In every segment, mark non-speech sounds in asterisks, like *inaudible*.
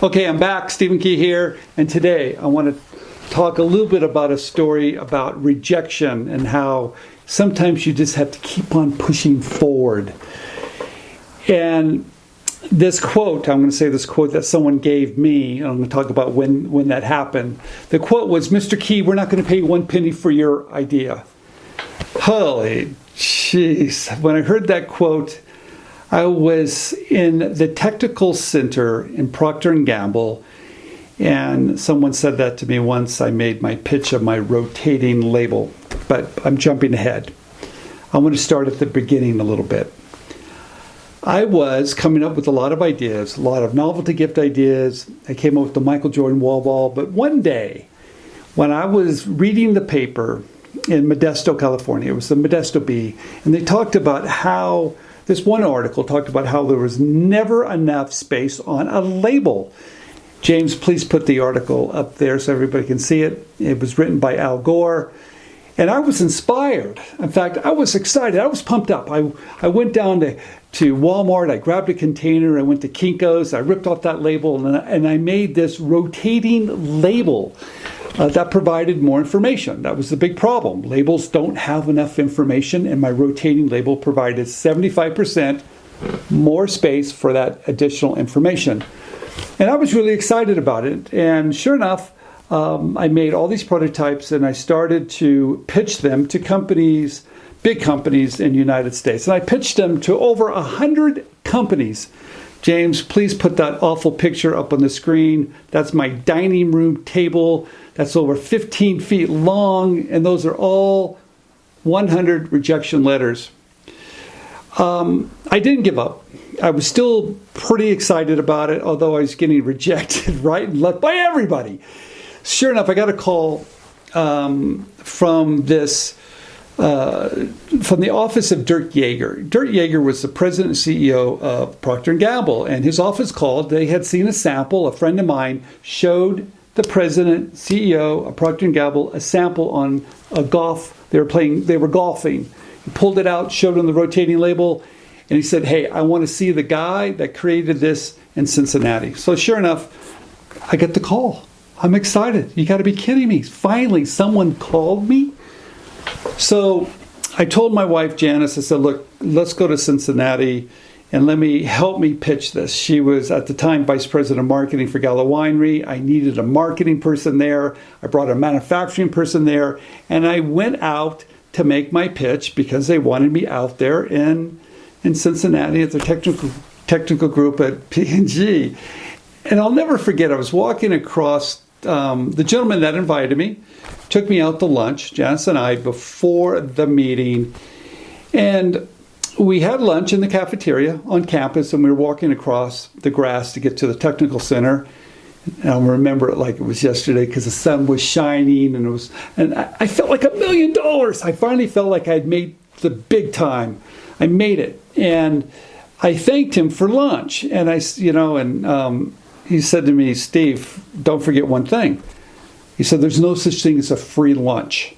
Okay, I'm back. Stephen Key here, and today I want to talk a little bit about a story about rejection and how sometimes you just have to keep on pushing forward. And this quote, I'm going to say this quote that someone gave me, and I'm going to talk about when, when that happened. The quote was Mr. Key, we're not going to pay one penny for your idea. Holy jeez. When I heard that quote, I was in the technical center in Procter and Gamble, and someone said that to me once. I made my pitch of my rotating label, but I'm jumping ahead. I want to start at the beginning a little bit. I was coming up with a lot of ideas, a lot of novelty gift ideas. I came up with the Michael Jordan wall ball, but one day when I was reading the paper in Modesto, California, it was the Modesto Bee, and they talked about how this one article talked about how there was never enough space on a label. James, please put the article up there so everybody can see it. It was written by Al Gore. And I was inspired. In fact, I was excited. I was pumped up. I, I went down to, to Walmart. I grabbed a container. I went to Kinko's. I ripped off that label and, and I made this rotating label uh, that provided more information. That was the big problem. Labels don't have enough information, and my rotating label provided 75% more space for that additional information. And I was really excited about it. And sure enough, um, I made all these prototypes and I started to pitch them to companies, big companies in the United States. And I pitched them to over 100 companies. James, please put that awful picture up on the screen. That's my dining room table that's over 15 feet long, and those are all 100 rejection letters. Um, I didn't give up. I was still pretty excited about it, although I was getting *laughs* rejected right and left by everybody. Sure enough, I got a call um, from this. Uh, from the office of Durk Jager. Durk Jager was the president and CEO of Procter & Gamble, and his office called. They had seen a sample. A friend of mine showed the president, CEO of Procter & Gamble, a sample on a golf. They were playing. They were golfing. He pulled it out, showed on the rotating label, and he said, "Hey, I want to see the guy that created this in Cincinnati." So sure enough, I get the call. I'm excited. You got to be kidding me! Finally, someone called me. So I told my wife Janice. I said, "Look, let's go to Cincinnati." And let me help me pitch this. She was at the time vice president of marketing for Gallo Winery. I needed a marketing person there. I brought a manufacturing person there, and I went out to make my pitch because they wanted me out there in in Cincinnati at the technical technical group at *laughs* P&G. And I'll never forget. I was walking across. Um, the gentleman that invited me took me out to lunch, Janice and I, before the meeting, and we had lunch in the cafeteria on campus and we were walking across the grass to get to the technical center. And I remember it like it was yesterday because the sun was shining and it was and I, I, felt like a million dollars. I finally felt like I'd made the big time. I made it. And I thanked him for lunch. And I you know and um, he said to me Steve don't forget one thing. He said there's no such thing as a free lunch.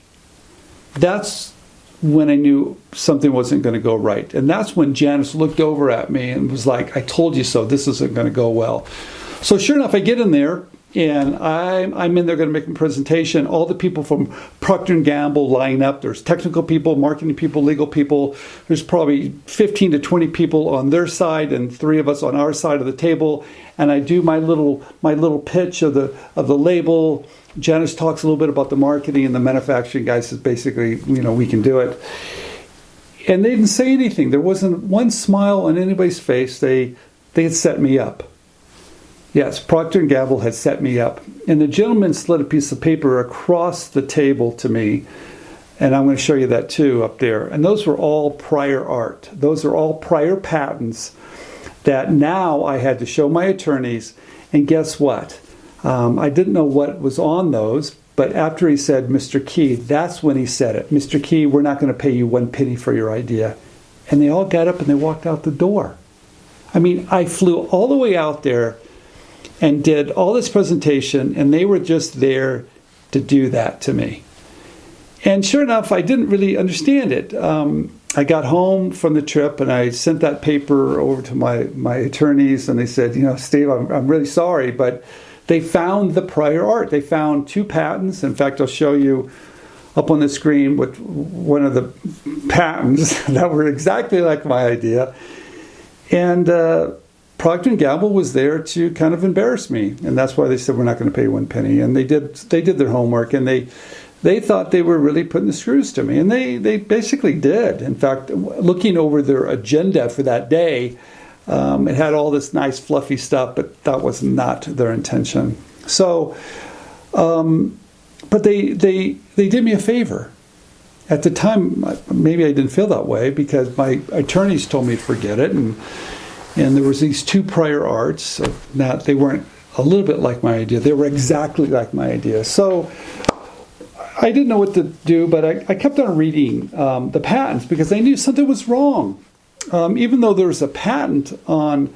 That's when I knew something wasn't going to go right. And that's when Janice looked over at me and was like, I told you so, this isn't going to go well. So, sure enough, I get in there and I'm, I'm in there going to make a presentation. All the people from Procter & Gamble line up. There's technical people, marketing people, legal people. There's probably 15 to 20 people on their side and three of us on our side of the table. And I do my little my little pitch of the of the label Janice talks a little bit about the marketing, and the manufacturing guy says basically, you know, we can do it. And they didn't say anything. There wasn't one smile on anybody's face. They they had set me up. Yes, Procter and Gamble had set me up. And the gentleman slid a piece of paper across the table to me, and I'm going to show you that too up there. And those were all prior art. Those are all prior patents that now I had to show my attorneys. And guess what? Um, I didn't know what was on those, but after he said, Mr. Key, that's when he said it. Mr. Key, we're not going to pay you one penny for your idea. And they all got up and they walked out the door. I mean, I flew all the way out there and did all this presentation, and they were just there to do that to me. And sure enough, I didn't really understand it. Um, I got home from the trip and I sent that paper over to my, my attorneys, and they said, You know, Steve, I'm, I'm really sorry, but they found the prior art. They found two patents. In fact, I'll show you up on the screen with one of the patents *laughs* that were exactly like my idea. And uh, Procter and Gamble was there to kind of embarrass me, and that's why they said we're not going to pay one penny. And they did. They did their homework, and they they thought they were really putting the screws to me, and they they basically did. In fact, looking over their agenda for that day, um, it had all this nice fluffy stuff, but that was not their intention. So, um, but they they they did me a favor. At the time, maybe I didn't feel that way because my attorneys told me to forget it, and and there was these two prior arts that they weren't a little bit like my idea. They were exactly like my idea. So I didn't know what to do, but I, I kept on reading um, the patents because I knew something was wrong. Um, even though there was a patent on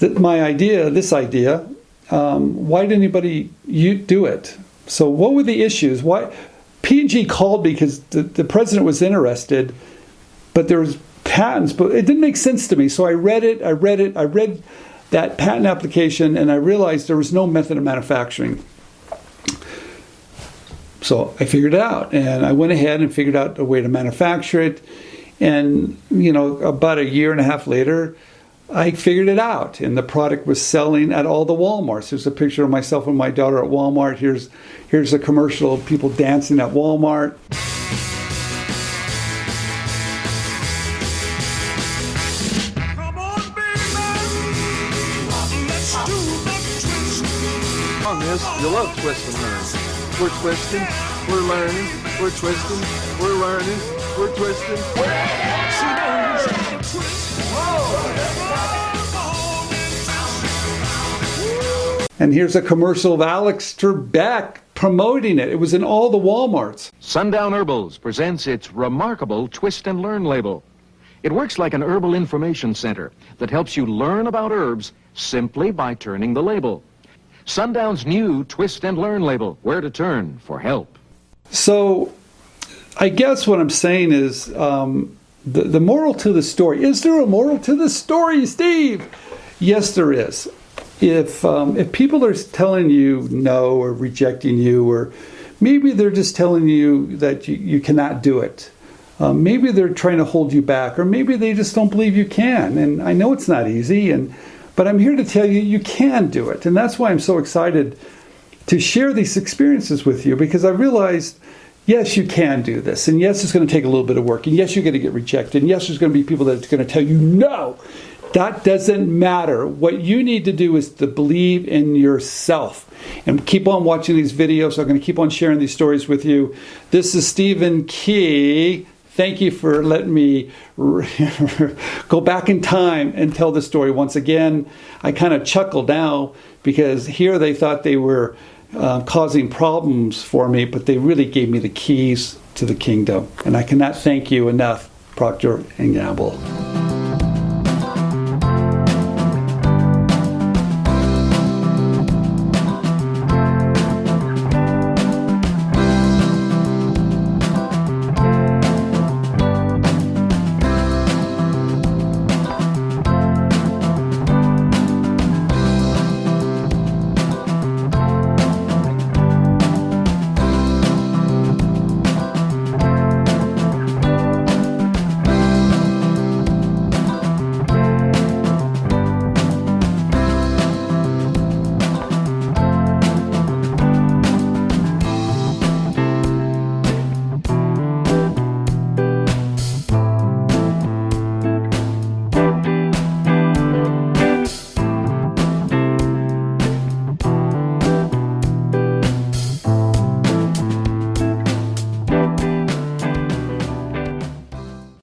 my idea, this idea, um, why did anybody do it? So what were the issues? Why P&G called because the, the president was interested, but there was patents, but it didn't make sense to me. So I read it, I read it, I read that patent application, and I realized there was no method of manufacturing. So I figured it out, and I went ahead and figured out a way to manufacture it. And you know, about a year and a half later, I figured it out, and the product was selling at all the WalMarts. There's a picture of myself and my daughter at Walmart. Here's here's a commercial of people dancing at Walmart. You love twist and learn. We're twisting, we're learning, we're twisting, we're learning, we're twisting. And here's a commercial of Alex Trebek promoting it. It was in all the Walmarts. Sundown Herbals presents its remarkable Twist and Learn label. It works like an herbal information center that helps you learn about herbs simply by turning the label. Sundown's new Twist and Learn label, where to turn for help. So, I guess what I'm saying is um, the, the moral to the story. Is there a moral to the story, Steve? Yes, there is. If um, if people are telling you no or rejecting you, or maybe they're just telling you that you, you cannot do it, um, maybe they're trying to hold you back, or maybe they just don't believe you can. And I know it's not easy, and but I'm here to tell you you can do it. And that's why I'm so excited to share these experiences with you because I realized yes, you can do this. And yes, it's going to take a little bit of work. And yes, you're going to get rejected. And yes, there's going to be people that are going to tell you no. That doesn't matter. What you need to do is to believe in yourself. And keep on watching these videos. I'm going to keep on sharing these stories with you. This is Stephen Key thank you for letting me *laughs* go back in time and tell the story once again. I kind of chuckle now because here they thought they were uh, causing problems for me, but they really gave me the keys to the kingdom. And I cannot thank you enough, Procter and Gamble.